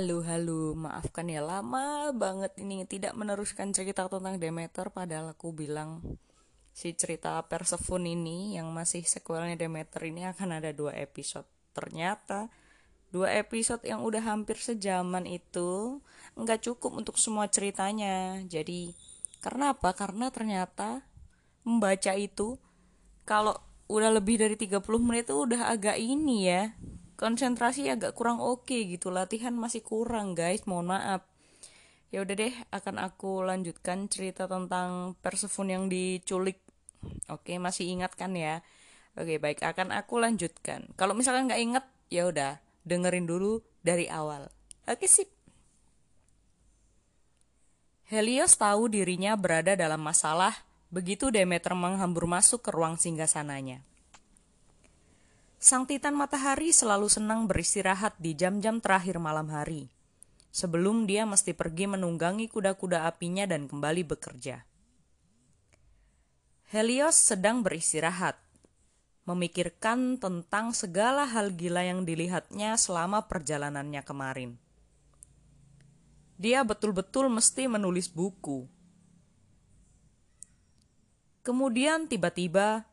Halo, halo, maafkan ya lama banget ini tidak meneruskan cerita tentang Demeter padahal aku bilang si cerita Persephone ini yang masih sequelnya Demeter ini akan ada dua episode. Ternyata dua episode yang udah hampir sejaman itu nggak cukup untuk semua ceritanya. Jadi karena apa? Karena ternyata membaca itu kalau udah lebih dari 30 menit itu udah agak ini ya konsentrasi agak kurang oke okay gitu. Latihan masih kurang guys. Mohon maaf. Ya udah deh akan aku lanjutkan cerita tentang Persephone yang diculik. Oke masih ingat kan ya? Oke baik. Akan aku lanjutkan. Kalau misalkan nggak inget ya udah dengerin dulu dari awal. Oke sip. Helios tahu dirinya berada dalam masalah. Begitu Demeter menghambur masuk ke ruang singgasananya. Sang Titan Matahari selalu senang beristirahat di jam-jam terakhir malam hari. Sebelum dia mesti pergi menunggangi kuda-kuda apinya dan kembali bekerja. Helios sedang beristirahat, memikirkan tentang segala hal gila yang dilihatnya selama perjalanannya kemarin. Dia betul-betul mesti menulis buku. Kemudian tiba-tiba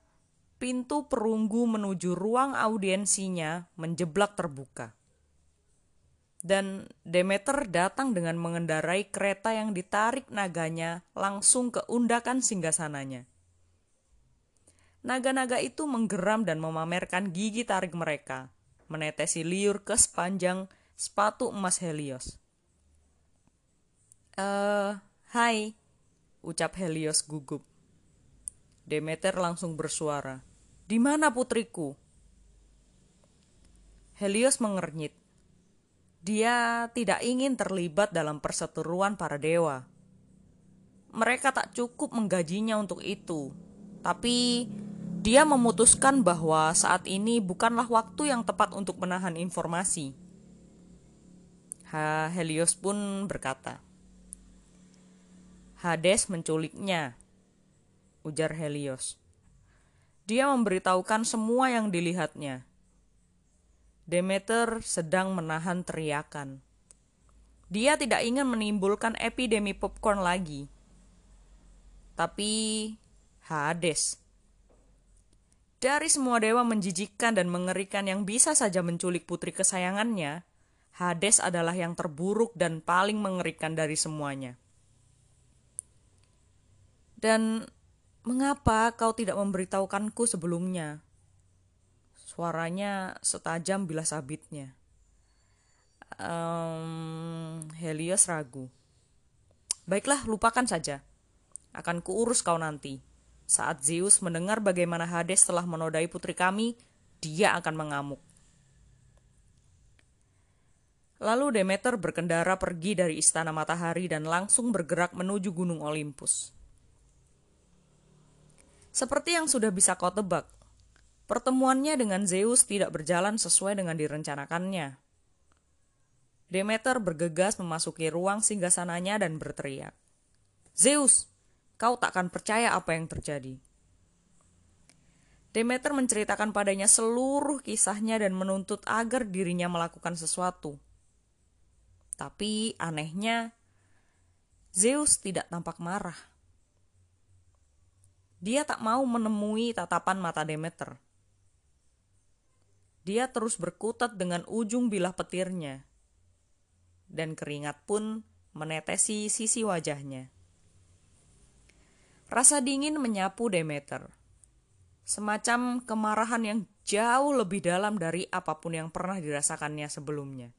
pintu perunggu menuju ruang audiensinya menjeblak terbuka. Dan Demeter datang dengan mengendarai kereta yang ditarik naganya langsung ke undakan singgasananya. Naga-naga itu menggeram dan memamerkan gigi tarik mereka, menetesi liur ke sepanjang sepatu emas Helios. Eh, uh, hai, ucap Helios gugup. Demeter langsung bersuara. Di mana putriku? Helios mengernyit. Dia tidak ingin terlibat dalam perseteruan para dewa. Mereka tak cukup menggajinya untuk itu. Tapi dia memutuskan bahwa saat ini bukanlah waktu yang tepat untuk menahan informasi. Ha, Helios pun berkata, Hades menculiknya, ujar Helios. Dia memberitahukan semua yang dilihatnya. Demeter sedang menahan teriakan. Dia tidak ingin menimbulkan epidemi popcorn lagi. Tapi Hades. Dari semua dewa menjijikkan dan mengerikan yang bisa saja menculik putri kesayangannya, Hades adalah yang terburuk dan paling mengerikan dari semuanya. Dan Mengapa kau tidak memberitahukanku sebelumnya? Suaranya setajam bila sabitnya. Um, Helios ragu. Baiklah, lupakan saja. Akan kuurus kau nanti. Saat Zeus mendengar bagaimana Hades telah menodai putri kami, dia akan mengamuk. Lalu Demeter berkendara pergi dari istana matahari dan langsung bergerak menuju gunung Olympus. Seperti yang sudah bisa kau tebak, pertemuannya dengan Zeus tidak berjalan sesuai dengan direncanakannya. Demeter bergegas memasuki ruang singgasananya dan berteriak, Zeus, kau takkan percaya apa yang terjadi. Demeter menceritakan padanya seluruh kisahnya dan menuntut agar dirinya melakukan sesuatu. Tapi anehnya, Zeus tidak tampak marah. Dia tak mau menemui tatapan mata Demeter. Dia terus berkutat dengan ujung bilah petirnya. Dan keringat pun menetesi sisi wajahnya. Rasa dingin menyapu Demeter. Semacam kemarahan yang jauh lebih dalam dari apa pun yang pernah dirasakannya sebelumnya.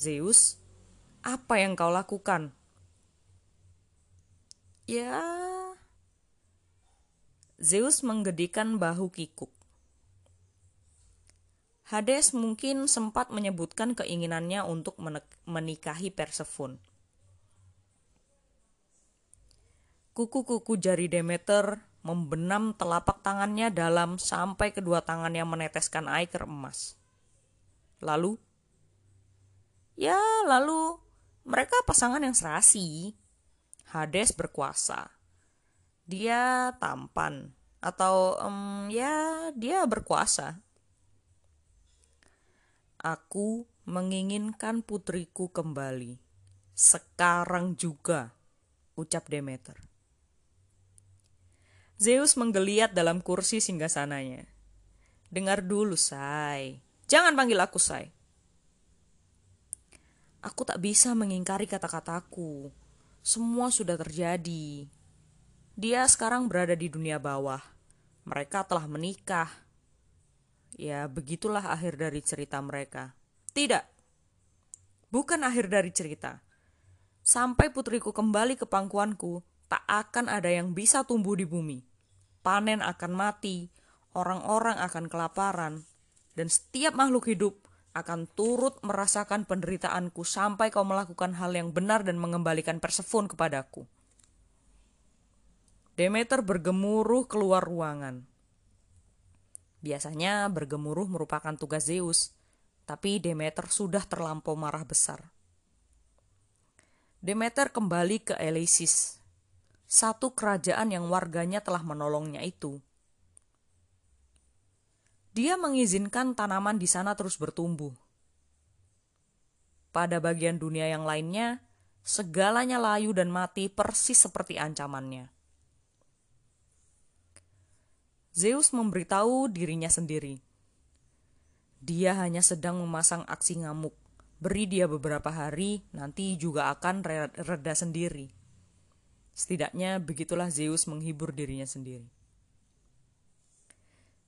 Zeus, apa yang kau lakukan? Ya, Zeus menggedikan bahu kikuk. Hades mungkin sempat menyebutkan keinginannya untuk menikahi Persephone. Kuku-kuku jari Demeter membenam telapak tangannya dalam sampai kedua tangannya meneteskan air emas. Lalu, ya lalu mereka pasangan yang serasi. Hades berkuasa dia tampan atau um, ya dia berkuasa. Aku menginginkan putriku kembali. Sekarang juga, ucap Demeter. Zeus menggeliat dalam kursi singgasananya. Dengar dulu, Say. Jangan panggil aku, Say. Aku tak bisa mengingkari kata-kataku. Semua sudah terjadi. Dia sekarang berada di dunia bawah. Mereka telah menikah. Ya, begitulah akhir dari cerita mereka. Tidak. Bukan akhir dari cerita. Sampai putriku kembali ke pangkuanku, tak akan ada yang bisa tumbuh di bumi. Panen akan mati, orang-orang akan kelaparan, dan setiap makhluk hidup akan turut merasakan penderitaanku sampai kau melakukan hal yang benar dan mengembalikan Persephone kepadaku. Demeter bergemuruh keluar ruangan. Biasanya bergemuruh merupakan tugas Zeus, tapi Demeter sudah terlampau marah besar. Demeter kembali ke Eleusis, satu kerajaan yang warganya telah menolongnya itu. Dia mengizinkan tanaman di sana terus bertumbuh. Pada bagian dunia yang lainnya, segalanya layu dan mati persis seperti ancamannya. Zeus memberitahu dirinya sendiri. Dia hanya sedang memasang aksi ngamuk Beri dia beberapa hari, nanti juga akan reda sendiri. Setidaknya begitulah Zeus menghibur dirinya sendiri.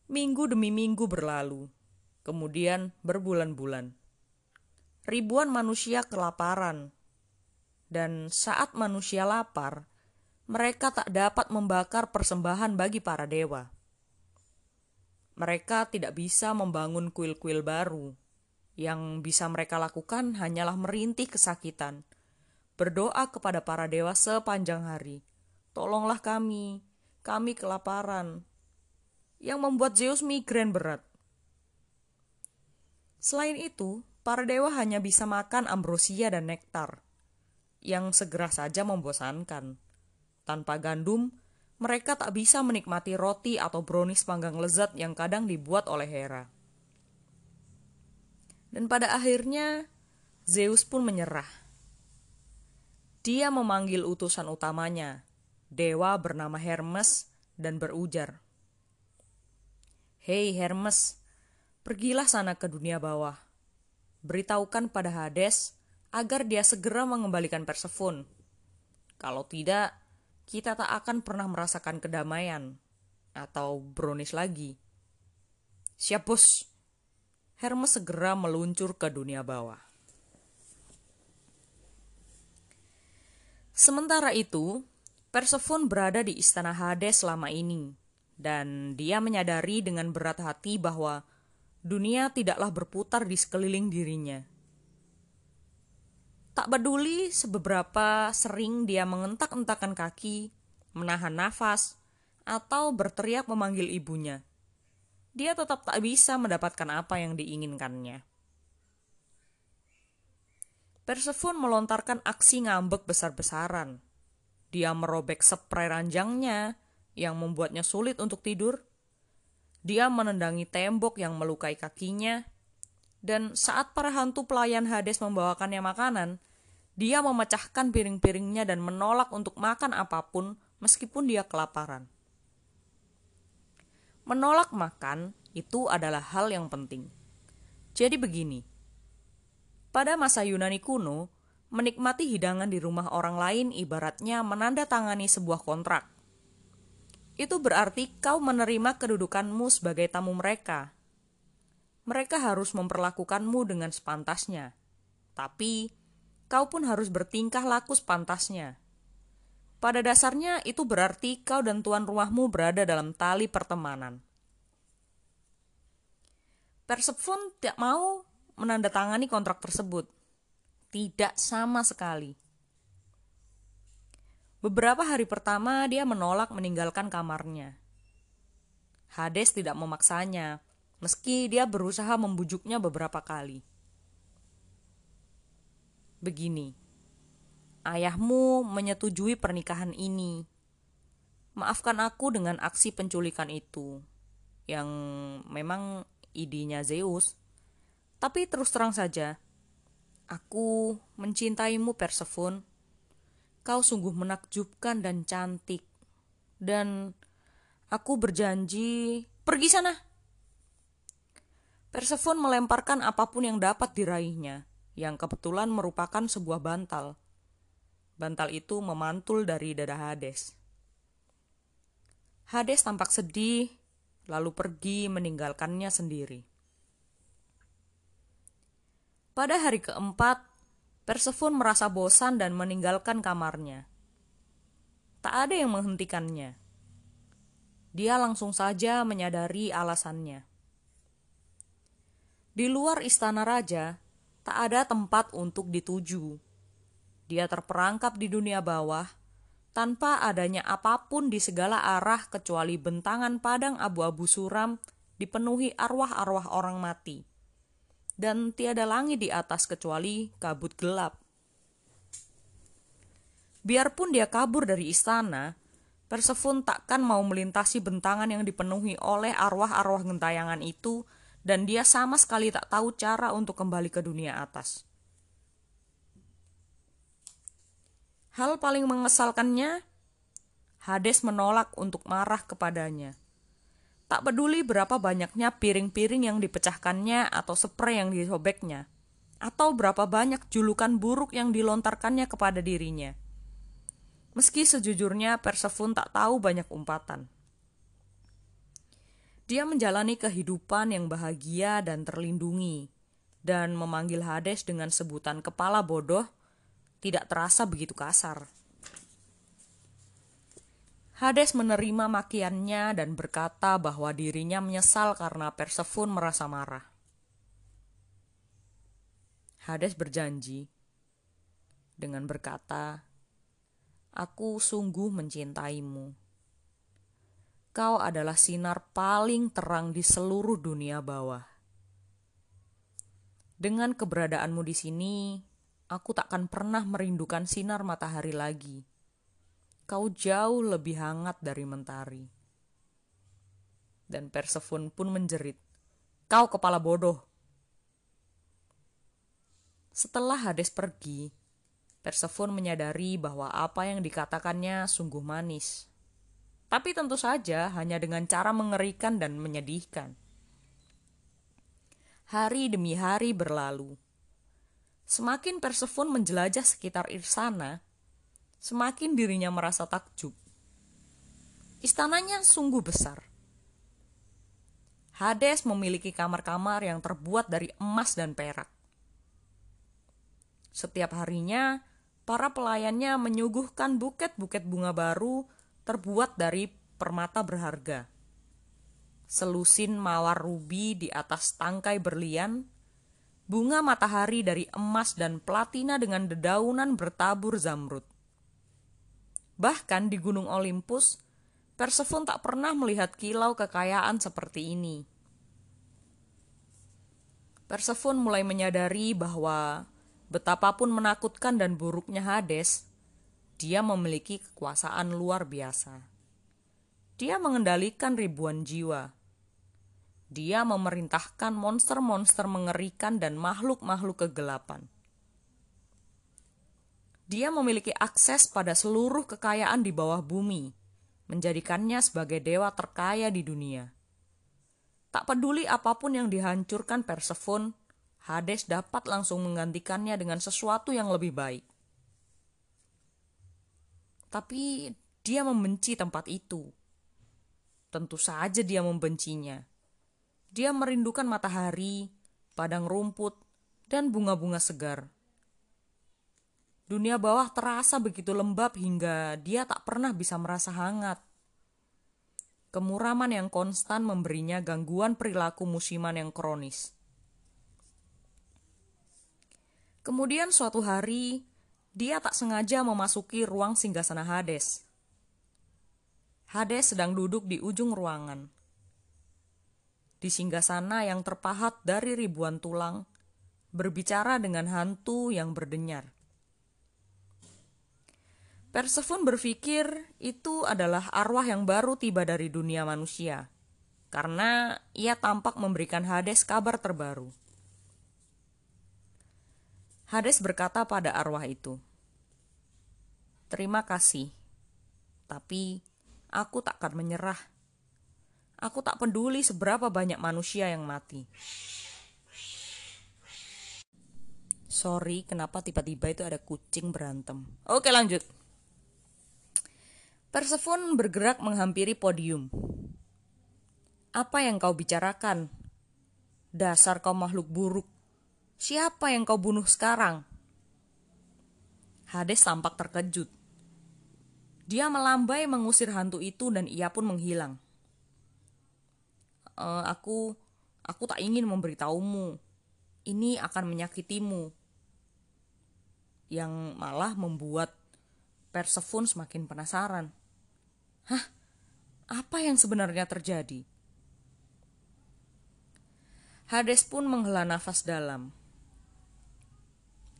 Minggu demi minggu berlalu, kemudian berbulan-bulan. Ribuan manusia kelaparan, dan saat manusia lapar, mereka tak dapat membakar persembahan bagi para dewa. Mereka tidak bisa membangun kuil-kuil baru yang bisa mereka lakukan hanyalah merintih kesakitan, berdoa kepada para dewa sepanjang hari. Tolonglah kami, kami kelaparan. Yang membuat Zeus migrain berat. Selain itu, para dewa hanya bisa makan ambrosia dan nektar, yang segera saja membosankan. Tanpa gandum, mereka tak bisa menikmati roti atau brownies panggang lezat yang kadang dibuat oleh Hera. Dan pada akhirnya Zeus pun menyerah. Dia memanggil utusan utamanya, dewa bernama Hermes, dan berujar, Hei Hermes, pergilah sana ke dunia bawah. Beritahukan pada Hades agar dia segera mengembalikan Persephone. Kalau tidak, kita tak akan pernah merasakan kedamaian atau bronis lagi. Siap bos, Hermes segera meluncur ke dunia bawah. Sementara itu, Persephone berada di istana Hades selama ini, dan dia menyadari dengan berat hati bahwa dunia tidaklah berputar di sekeliling dirinya. Tak peduli sebeberapa sering dia mengentak-entakan kaki, menahan nafas, atau berteriak memanggil ibunya – dia tetap tak bisa mendapatkan apa yang diinginkannya. Persephone melontarkan aksi ngambek besar-besaran. Dia merobek spray ranjangnya yang membuatnya sulit untuk tidur. Dia menendangi tembok yang melukai kakinya. Dan saat para hantu pelayan Hades membawakannya makanan, dia memecahkan piring-piringnya dan menolak untuk makan apa pun meskipun dia kelaparan. Menolak makan itu adalah hal yang penting. Jadi begini, pada masa Yunani kuno, menikmati hidangan di rumah orang lain ibaratnya menandatangani sebuah kontrak. Itu berarti kau menerima kedudukanmu sebagai tamu mereka. Mereka harus memperlakukanmu dengan sepantasnya, tapi kau pun harus bertingkah laku sepantasnya. Pada dasarnya itu berarti kau dan tuan rumahmu berada dalam tali pertemanan. Persephone tidak mau menandatangani kontrak tersebut. Tidak sama sekali. Beberapa hari pertama dia menolak meninggalkan kamarnya. Hades tidak memaksanya, meski dia berusaha membujuknya beberapa kali. Begini, ayahmu menyetujui pernikahan ini. Maafkan aku dengan aksi penculikan itu, yang memang idenya Zeus. Tapi terus terang saja, aku mencintaimu Persephone. Kau sungguh menakjubkan dan cantik. Dan aku berjanji, pergi sana. Persephone melemparkan apa pun yang dapat diraihnya, yang kebetulan merupakan sebuah bantal. Bantal itu memantul dari dada Hades. Hades tampak sedih, lalu pergi meninggalkannya sendiri. Pada hari keempat, Persephone merasa bosan dan meninggalkan kamarnya. Tak ada yang menghentikannya. Dia langsung saja menyadari alasannya. Di luar istana raja, tak ada tempat untuk dituju. Dia terperangkap di dunia bawah tanpa adanya apa pun di segala arah kecuali bentangan padang abu-abu suram dipenuhi arwah-arwah orang mati dan tiada langit di atas kecuali kabut gelap. Biarpun dia kabur dari istana, Persephone takkan mau melintasi bentangan yang dipenuhi oleh arwah-arwah gentayangan itu dan dia sama sekali tak tahu cara untuk kembali ke dunia atas. Hal paling mengesalkannya, Hades menolak untuk marah kepadanya. Tak peduli berapa banyaknya piring-piring yang dipecahkannya atau spray yang disobeknya, atau berapa banyak julukan buruk yang dilontarkannya kepada dirinya. Meski sejujurnya Persephone tak tahu banyak umpatan. Dia menjalani kehidupan yang bahagia dan terlindungi, dan memanggil Hades dengan sebutan kepala bodoh tidak terasa begitu kasar. Hades menerima makiannya dan berkata bahwa dirinya menyesal karena Persephone merasa marah. Hades berjanji dengan berkata, "Aku sungguh mencintaimu. Kau adalah sinar paling terang di seluruh dunia bawah. Dengan keberadaanmu di sini, aku takkan pernah merindukan sinar matahari lagi." kau jauh lebih hangat dari mentari. Dan Persephone pun menjerit, kau kepala bodoh. Setelah Hades pergi, Persephone menyadari bahwa apa yang dikatakannya sungguh manis. Tapi tentu saja hanya dengan cara mengerikan dan menyedihkan. Hari demi hari berlalu. Semakin Persephone menjelajah sekitar Irsana, semakin dirinya merasa takjub. Istananya sungguh besar. Hades memiliki kamar-kamar yang terbuat dari emas dan perak. Setiap harinya, para pelayannya menyuguhkan buket-buket bunga baru terbuat dari permata berharga. Selusin mawar rubi di atas tangkai berlian, bunga matahari dari emas dan platina dengan dedaunan bertabur zamrud. Bahkan di Gunung Olympus, Persephone tak pernah melihat kilau kekayaan seperti ini. Persephone mulai menyadari bahwa betapapun menakutkan dan buruknya Hades, dia memiliki kekuasaan luar biasa. Dia mengendalikan ribuan jiwa. Dia memerintahkan monster-monster mengerikan dan makhluk-makhluk kegelapan. Dia memiliki akses pada seluruh kekayaan di bawah bumi, menjadikannya sebagai dewa terkaya di dunia. Tak peduli apa pun yang dihancurkan Persephone, Hades dapat langsung menggantikannya dengan sesuatu yang lebih baik. Tapi dia membenci tempat itu. Tentu saja dia membencinya. Dia merindukan matahari, padang rumput, dan bunga-bunga segar. Dunia bawah terasa begitu lembab hingga dia tak pernah bisa merasa hangat. Kemuraman yang konstan memberinya gangguan perilaku musiman yang kronis. Kemudian suatu hari, dia tak sengaja memasuki ruang singgasana Hades. Hades sedang duduk di ujung ruangan. Di singgasana yang terpahat dari ribuan tulang, berbicara dengan hantu yang berdenyar. Persephone berpikir itu adalah arwah yang baru tiba dari dunia manusia, karena ia tampak memberikan Hades kabar terbaru. Hades berkata pada arwah itu, "Terima kasih, tapi aku tak akan menyerah. Aku tak peduli seberapa banyak manusia yang mati." Sorry, kenapa tiba-tiba itu ada kucing berantem? Oke, lanjut. Persephone bergerak menghampiri podium. Apa yang kau bicarakan? Dasar kau makhluk buruk. Siapa yang kau bunuh sekarang? Hades tampak terkejut. Dia melambai mengusir hantu itu dan ia pun menghilang. E, aku, aku tak ingin memberitahumu. Ini akan menyakitimu. Yang malah membuat Persephone semakin penasaran. Hah? Apa yang sebenarnya terjadi? Hades pun menghela nafas dalam.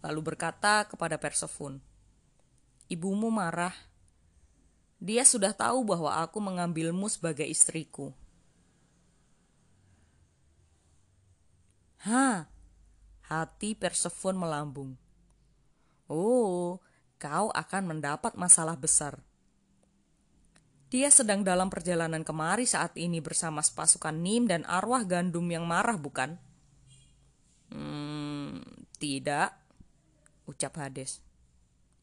Lalu berkata kepada Persephone, Ibumu marah. Dia sudah tahu bahwa aku mengambilmu sebagai istriku. Hah? Hati Persephone melambung. Oh, kau akan mendapat masalah besar. Dia sedang dalam perjalanan kemari saat ini bersama sepasukan Nim dan arwah gandum yang marah, bukan? Hmm, tidak, ucap Hades.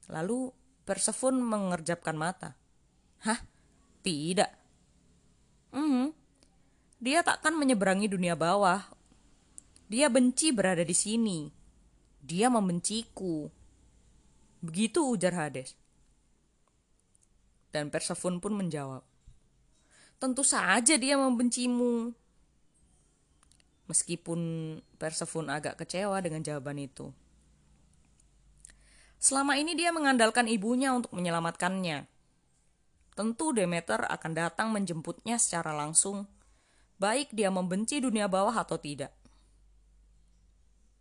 Lalu Persephone mengerjapkan mata. Hah? Tidak. Hmm, dia takkan menyeberangi dunia bawah. Dia benci berada di sini. Dia membenciku. Begitu ujar Hades. Dan Persephone pun menjawab, Tentu saja dia membencimu. Meskipun Persephone agak kecewa dengan jawaban itu. Selama ini dia mengandalkan ibunya untuk menyelamatkannya. Tentu Demeter akan datang menjemputnya secara langsung, baik dia membenci dunia bawah atau tidak.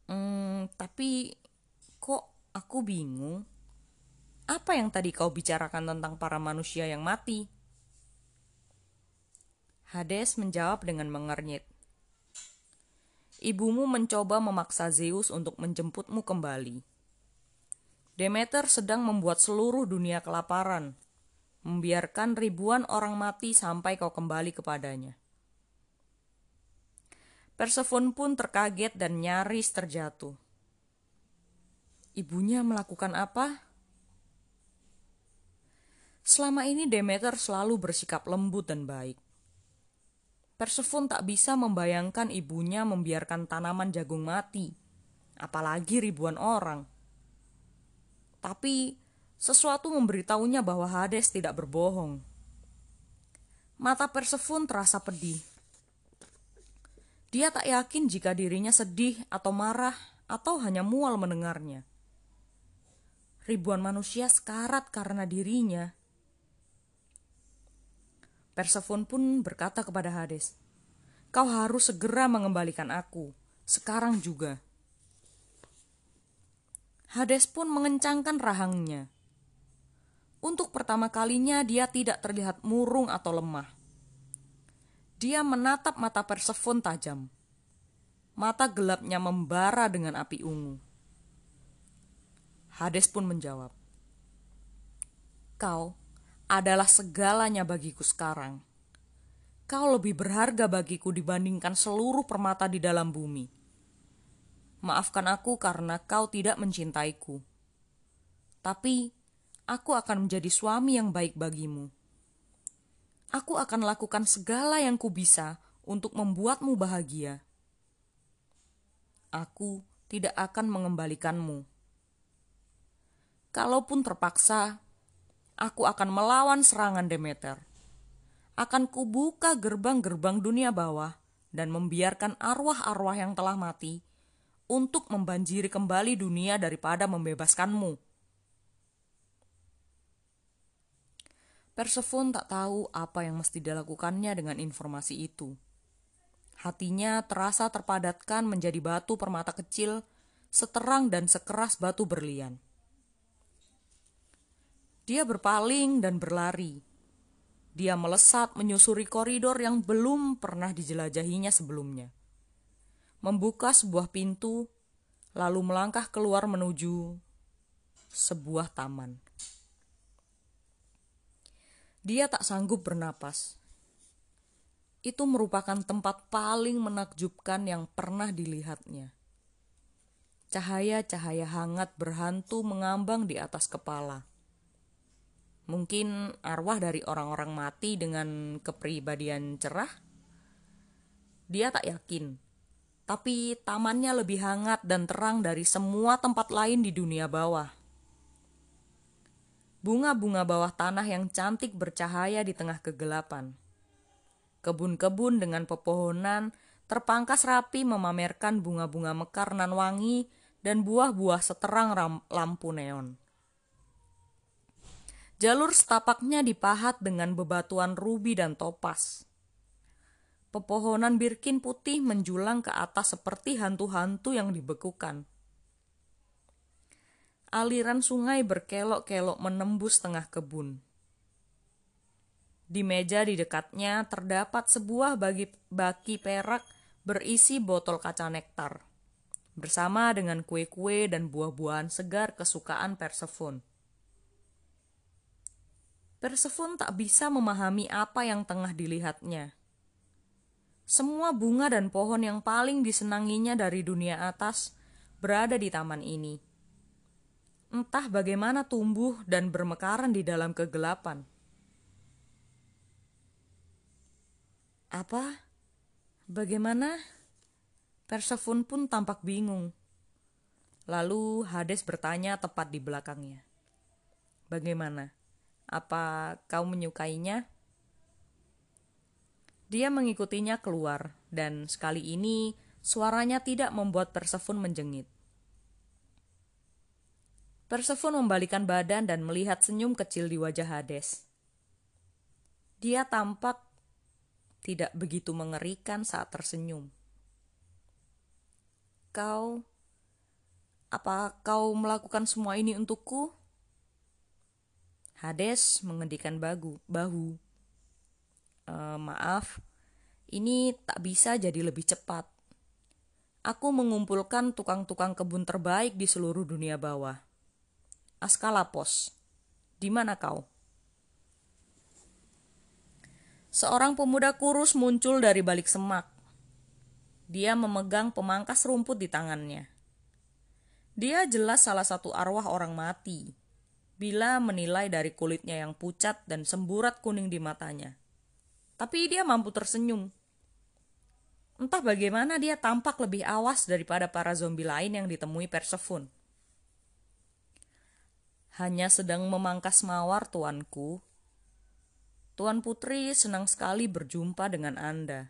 Hmm, tapi kok aku bingung? Apa yang tadi kau bicarakan tentang para manusia yang mati? Hades menjawab dengan mengernyit. Ibumu mencoba memaksa Zeus untuk menjemputmu kembali. Demeter sedang membuat seluruh dunia kelaparan, membiarkan ribuan orang mati sampai kau kembali kepadanya. Persephone pun terkaget dan nyaris terjatuh. Ibunya melakukan apa? Selama ini Demeter selalu bersikap lembut dan baik. Persephone tak bisa membayangkan ibunya membiarkan tanaman jagung mati, apalagi ribuan orang. Tapi sesuatu memberitahunya bahwa Hades tidak berbohong. Mata Persephone terasa pedih. Dia tak yakin jika dirinya sedih atau marah atau hanya mual mendengarnya. Ribuan manusia sekarat karena dirinya Persephone pun berkata kepada Hades, Kau harus segera mengembalikan aku, sekarang juga. Hades pun mengencangkan rahangnya. Untuk pertama kalinya dia tidak terlihat murung atau lemah. Dia menatap mata Persephone tajam. Mata gelapnya membara dengan api ungu. Hades pun menjawab, Kau adalah segalanya bagiku sekarang. Kau lebih berharga bagiku dibandingkan seluruh permata di dalam bumi. Maafkan aku karena kau tidak mencintaiku. Tapi aku akan menjadi suami yang baik bagimu. Aku akan lakukan segala yang ku bisa untuk membuatmu bahagia. Aku tidak akan mengembalikanmu. Kalaupun terpaksa, aku akan melawan serangan Demeter. Akan kubuka gerbang-gerbang dunia bawah dan membiarkan arwah-arwah yang telah mati untuk membanjiri kembali dunia daripada membebaskanmu. Persephone tak tahu apa yang mesti dilakukannya dengan informasi itu. Hatinya terasa terpadatkan menjadi batu permata kecil, seterang dan sekeras batu berlian. Dia berpaling dan berlari. Dia melesat menyusuri koridor yang belum pernah dijelajahinya sebelumnya. Membuka sebuah pintu, lalu melangkah keluar menuju sebuah taman. Dia tak sanggup bernapas. Itu merupakan tempat paling menakjubkan yang pernah dilihatnya. Cahaya-cahaya hangat berhantu mengambang di atas kepala. Mungkin arwah dari orang-orang mati dengan kepribadian cerah? Dia tak yakin tapi tamannya lebih hangat dan terang dari semua tempat lain di dunia bawah. Bunga-bunga bawah tanah yang cantik bercahaya di tengah kegelapan. Kebun-kebun dengan pepohonan terpangkas rapi memamerkan bunga-bunga mekar nan wangi dan buah-buah seterang lampu neon. Jalur setapaknya dipahat dengan bebatuan rubi dan topas Pepohonan birkin putih menjulang ke atas seperti hantu-hantu yang dibekukan. Aliran sungai berkelok-kelok menembus tengah kebun. Di meja di dekatnya terdapat sebuah bagi baki perak berisi botol kaca nektar, bersama dengan kue-kue dan buah-buahan segar kesukaan Persephone. Persephone tak bisa memahami apa yang tengah dilihatnya semua bunga dan pohon yang paling disenanginya dari dunia atas berada di taman ini. Entah bagaimana tumbuh dan bermekaran di dalam kegelapan. Apa? Bagaimana? Persephone pun tampak bingung. Lalu Hades bertanya tepat di belakangnya. Bagaimana? Apa kau menyukainya? Dia mengikutinya keluar, dan sekali ini suaranya tidak membuat Persephone menjengit. Persephone membalikan badan dan melihat senyum kecil di wajah Hades. Dia tampak tidak begitu mengerikan saat tersenyum. Kau, apa kau melakukan semua ini untukku? Hades mengendikan bahu uh, maaf, ini tak bisa jadi lebih cepat. Aku mengumpulkan tukang-tukang kebun terbaik di seluruh dunia bawah. Askalapos, di mana kau? Seorang pemuda kurus muncul dari balik semak. Dia memegang pemangkas rumput di tangannya. Dia jelas salah satu arwah orang mati, bila menilai dari kulitnya yang pucat dan semburat kuning di matanya tapi dia mampu tersenyum. Entah bagaimana dia tampak lebih awas daripada para zombie lain yang ditemui Persephone. Hanya sedang memangkas mawar, tuanku. Tuan Putri senang sekali berjumpa dengan Anda.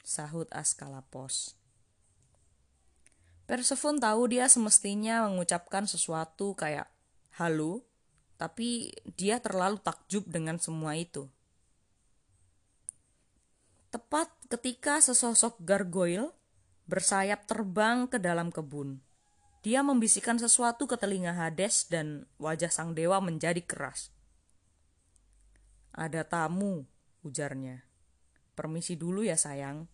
Sahut Askalapos. Persephone tahu dia semestinya mengucapkan sesuatu kayak halo, tapi dia terlalu takjub dengan semua itu. Tepat ketika sesosok gargoyle bersayap terbang ke dalam kebun. Dia membisikkan sesuatu ke telinga Hades dan wajah sang dewa menjadi keras. Ada tamu, ujarnya. Permisi dulu ya sayang.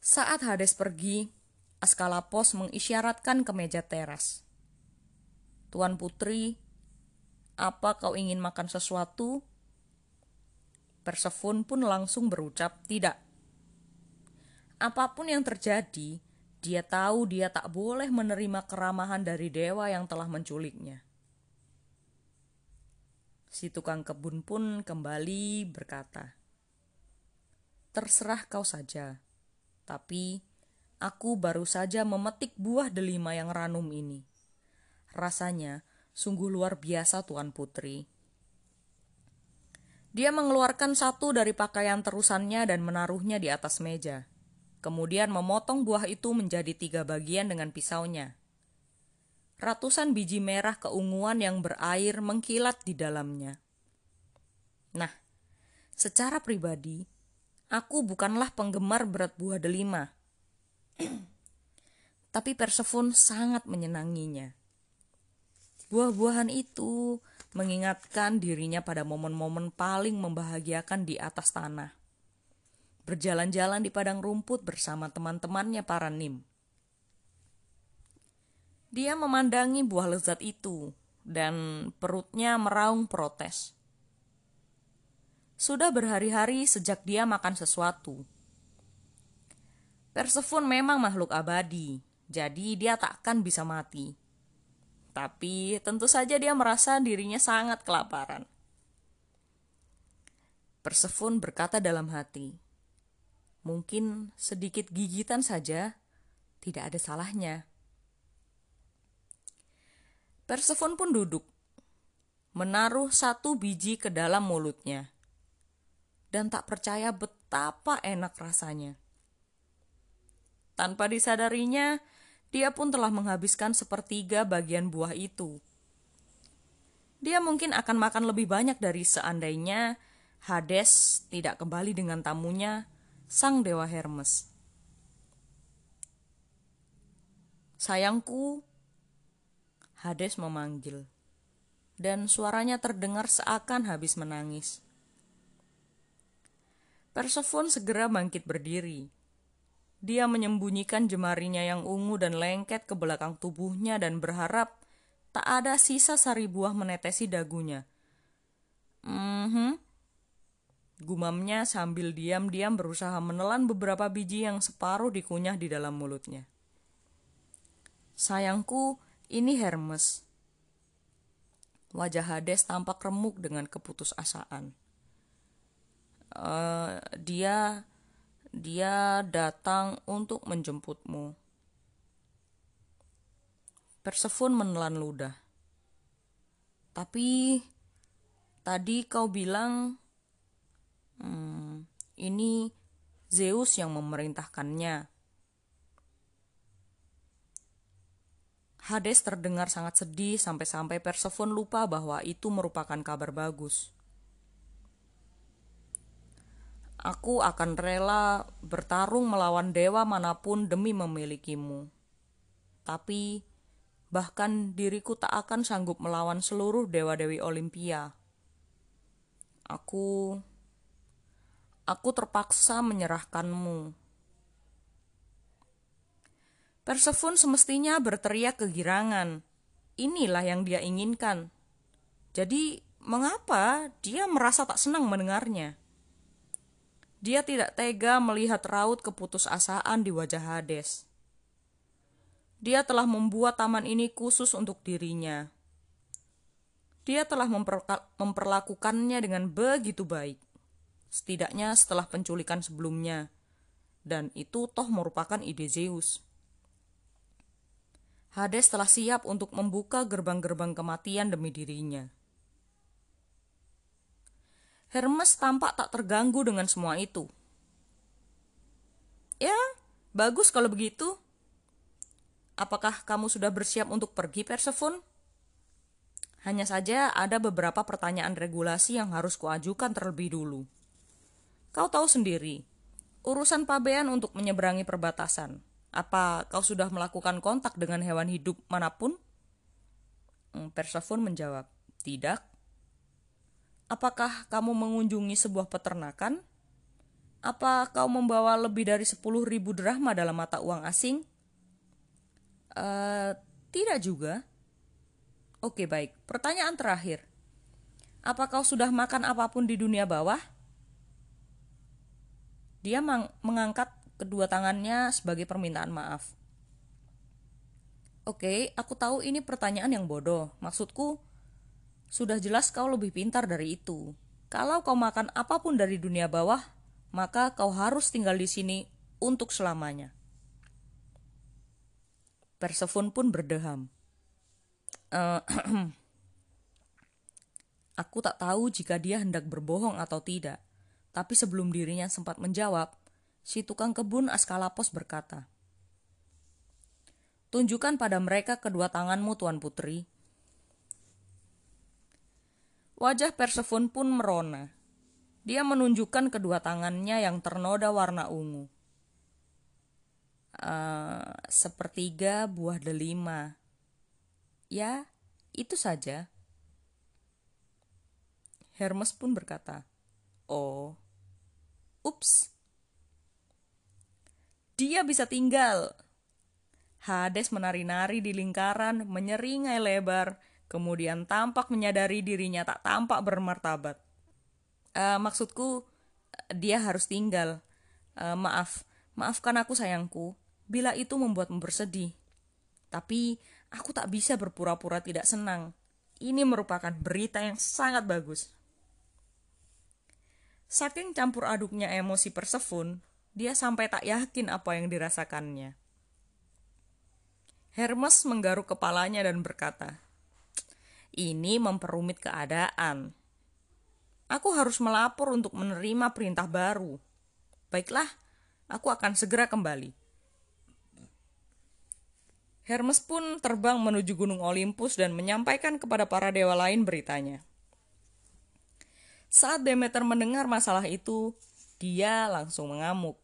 Saat Hades pergi, Askalapos mengisyaratkan ke meja teras. Tuan Putri, apa kau ingin makan sesuatu? Persephone pun langsung berucap tidak. Apa pun yang terjadi, dia tahu dia tak boleh menerima keramahan dari dewa yang telah menculiknya. Si tukang kebun pun kembali berkata, "Terserah kau saja, tapi aku baru saja memetik buah delima yang ranum ini. Rasanya sungguh luar biasa, Tuan Putri." Dia mengeluarkan satu dari pakaian terusannya dan menaruhnya di atas meja. Kemudian memotong buah itu menjadi tiga bagian dengan pisaunya. Ratusan biji merah keunguan yang berair mengkilat di dalamnya. Nah, secara pribadi, aku bukanlah penggemar berat buah delima. Tapi Persephone sangat menyenanginya. Buah-buahan itu mengingatkan dirinya pada momen-momen paling membahagiakan di atas tanah. berjalan-jalan di padang rumput bersama teman-temannya para nim. Dia memandangi buah lezat itu dan perutnya meraung protes. Sudah berhari-hari sejak dia makan sesuatu. Persephone memang makhluk abadi, jadi dia takkan bisa mati. Tapi tentu saja dia merasa dirinya sangat kelaparan. Persephone berkata dalam hati, mungkin sedikit gigitan saja tidak ada salahnya. Persephone pun duduk, menaruh satu biji ke dalam mulutnya, dan tak percaya betapa enak rasanya. Tanpa disadarinya, dia pun telah menghabiskan sepertiga bagian buah itu. Dia mungkin akan makan lebih banyak dari seandainya Hades tidak kembali dengan tamunya, sang dewa Hermes. Sayangku, Hades memanggil, dan suaranya terdengar seakan habis menangis. Persephone segera bangkit berdiri. Dia menyembunyikan jemarinya yang ungu dan lengket ke belakang tubuhnya dan berharap tak ada sisa sari buah menetesi dagunya. Mhm. Gumamnya sambil diam-diam berusaha menelan beberapa biji yang separuh dikunyah di dalam mulutnya. Sayangku, ini Hermes. Wajah Hades tampak remuk dengan keputusasaan. Uh, dia dia datang untuk menjemputmu. Persephone menelan ludah. Tapi tadi kau bilang hmm, ini Zeus yang memerintahkannya. Hades terdengar sangat sedih sampai-sampai Persephone lupa bahwa itu merupakan kabar bagus. Aku akan rela bertarung melawan dewa mana pun demi memilikimu. Tapi bahkan diriku tak akan sanggup melawan seluruh dewa-dewi Olimpia. Aku aku terpaksa menyerahkanmu Persephone semestinya berteriak kegirangan. Inilah yang dia inginkan. Jadi, mengapa dia merasa tak senang mendengarnya? Dia tidak tega melihat raut keputusasaan di wajah Hades. Dia telah membuat taman ini khusus untuk dirinya. Dia telah memperlakukannya dengan begitu baik, setidaknya setelah penculikan sebelumnya, dan itu toh merupakan ide Zeus. Hades telah siap untuk membuka gerbang-gerbang kematian demi dirinya. Hermes tampak tak terganggu dengan semua itu. Ya, bagus kalau begitu. Apakah kamu sudah bersiap untuk pergi, Persephone? Hanya saja ada beberapa pertanyaan regulasi yang harus kuajukan terlebih dulu. Kau tahu sendiri, urusan pabean untuk menyeberangi perbatasan apa kau sudah melakukan kontak dengan hewan hidup mana pun? Hmm, Persephone menjawab, tidak. Apakah kamu mengunjungi sebuah peternakan? Apa kau membawa lebih dari sepuluh ribu drahma dalam mata uang asing? Uh, tidak juga. Oke baik, pertanyaan terakhir. Apa kau sudah makan apa pun di dunia bawah? Dia mengangkat kedua tangannya sebagai permintaan maaf. Oke, aku tahu ini pertanyaan yang bodoh. Maksudku, sudah jelas kau lebih pintar dari itu. Kalau kau makan apa pun dari dunia bawah, maka kau harus tinggal di sini untuk selamanya. Persephone pun berdeham. Uh, aku tak tahu jika dia hendak berbohong atau tidak. Tapi sebelum dirinya sempat menjawab, si tukang kebun Askalapos berkata, Tunjukkan pada mereka kedua tanganmu, Tuan Putri. Wajah Persephone pun merona. Dia menunjukkan kedua tangannya yang ternoda warna ungu. Uh, sepertiga buah delima. Ya, itu saja. Hermes pun berkata, Oh, ups, dia bisa tinggal. Hades menari-nari di lingkaran, menyeringai lebar, kemudian tampak menyadari dirinya tak tampak bermartabat. Uh, maksudku, dia harus tinggal. Uh, maaf, maafkan aku sayangku, bila itu membuatmu bersedih. Tapi aku tak bisa berpura-pura tidak senang. Ini merupakan berita yang sangat bagus. Saking campur aduknya emosi Persefun, dia sampai tak yakin apa yang dirasakannya. Hermes menggaruk kepalanya dan berkata, "Ini memperumit keadaan. Aku harus melapor untuk menerima perintah baru. Baiklah, aku akan segera kembali." Hermes pun terbang menuju Gunung Olympus dan menyampaikan kepada para dewa lain beritanya. Saat Demeter mendengar masalah itu, dia langsung mengamuk.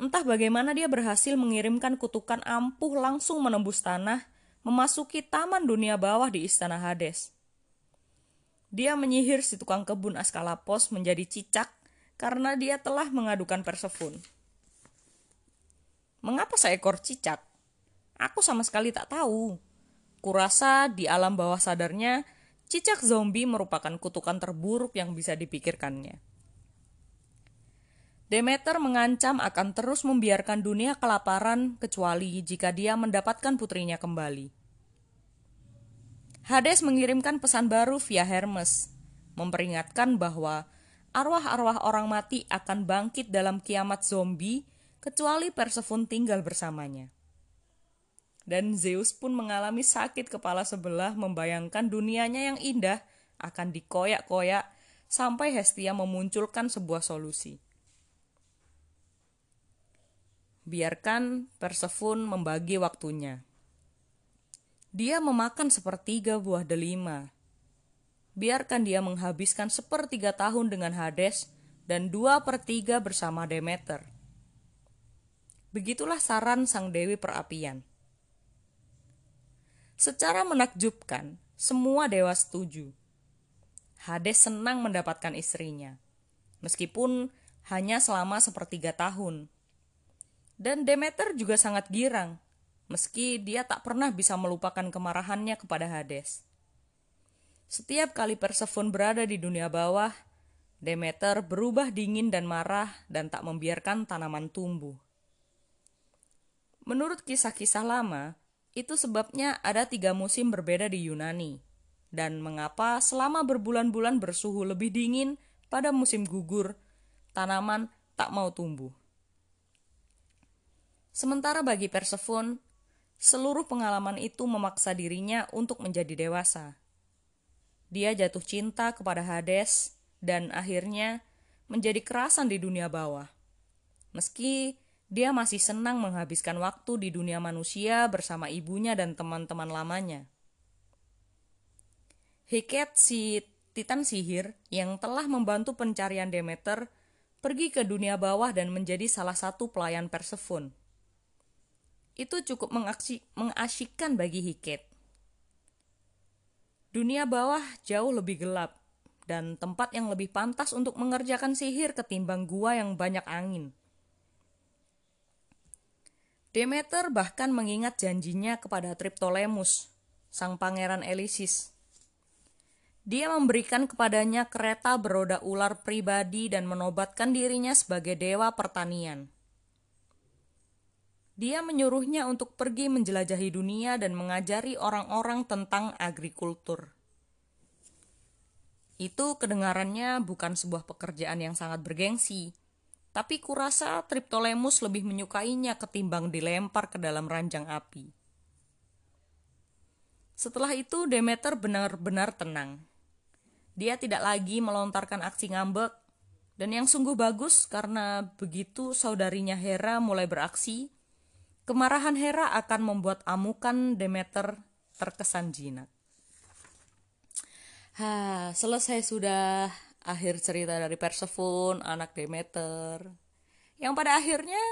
Entah bagaimana dia berhasil mengirimkan kutukan ampuh langsung menembus tanah, memasuki taman dunia bawah di istana Hades. Dia menyihir si tukang kebun Askalapos menjadi cicak karena dia telah mengadukan Persephone. Mengapa seekor cicak? Aku sama sekali tak tahu. Kurasa di alam bawah sadarnya, cicak zombie merupakan kutukan terburuk yang bisa dipikirkannya. Demeter mengancam akan terus membiarkan dunia kelaparan kecuali jika dia mendapatkan putrinya kembali. Hades mengirimkan pesan baru via Hermes, memperingatkan bahwa arwah-arwah orang mati akan bangkit dalam kiamat zombie kecuali Persephone tinggal bersamanya dan Zeus pun mengalami sakit kepala sebelah membayangkan dunianya yang indah akan dikoyak-koyak sampai Hestia memunculkan sebuah solusi. Biarkan Persephone membagi waktunya. Dia memakan sepertiga buah delima. Biarkan dia menghabiskan sepertiga tahun dengan Hades dan dua per tiga bersama Demeter. Begitulah saran sang Dewi Perapian. Secara menakjubkan, semua dewa setuju. Hades senang mendapatkan istrinya, meskipun hanya selama sepertiga tahun. Dan Demeter juga sangat girang, meski dia tak pernah bisa melupakan kemarahannya kepada Hades. Setiap kali Persephone berada di dunia bawah, Demeter berubah dingin dan marah dan tak membiarkan tanaman tumbuh. Menurut kisah-kisah lama, itu sebabnya ada tiga musim berbeda di Yunani, dan mengapa selama berbulan-bulan bersuhu lebih dingin pada musim gugur, tanaman tak mau tumbuh. Sementara bagi Persephone, seluruh pengalaman itu memaksa dirinya untuk menjadi dewasa. Dia jatuh cinta kepada Hades dan akhirnya menjadi kerasan di dunia bawah. Meski dia masih senang menghabiskan waktu di dunia manusia bersama ibunya dan teman-teman lamanya. Heket si Titan sihir yang telah membantu pencarian Demeter pergi ke dunia bawah dan menjadi salah satu pelayan Persephone. Itu cukup mengasyikkan bagi Hiket. Dunia bawah jauh lebih gelap dan tempat yang lebih pantas untuk mengerjakan sihir ketimbang gua yang banyak angin. Demeter bahkan mengingat janjinya kepada Triptolemus, sang pangeran Elisis. Dia memberikan kepadanya kereta beroda ular pribadi dan menobatkan dirinya sebagai dewa pertanian. Dia menyuruhnya untuk pergi menjelajahi dunia dan mengajari orang-orang tentang agrikultur. Itu kedengarannya bukan sebuah pekerjaan yang sangat bergengsi, tapi kurasa Triptolemus lebih menyukainya ketimbang dilempar ke dalam ranjang api. Setelah itu Demeter benar-benar tenang. Dia tidak lagi melontarkan aksi ngambek, dan yang sungguh bagus karena begitu saudarinya Hera mulai beraksi, kemarahan Hera akan membuat amukan Demeter terkesan jinak. Ha, selesai sudah akhir cerita dari Persephone, anak Demeter. Yang pada akhirnya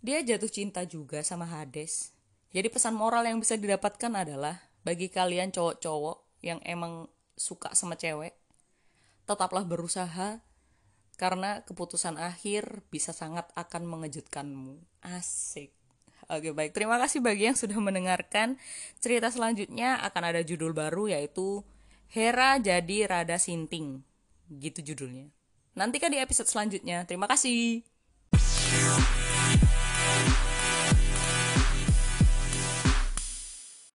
dia jatuh cinta juga sama Hades. Jadi pesan moral yang bisa didapatkan adalah bagi kalian cowok-cowok yang emang suka sama cewek, tetaplah berusaha karena keputusan akhir bisa sangat akan mengejutkanmu. Asik. Oke baik, terima kasih bagi yang sudah mendengarkan. Cerita selanjutnya akan ada judul baru yaitu Hera jadi rada sinting. Gitu judulnya. Nantikan di episode selanjutnya. Terima kasih.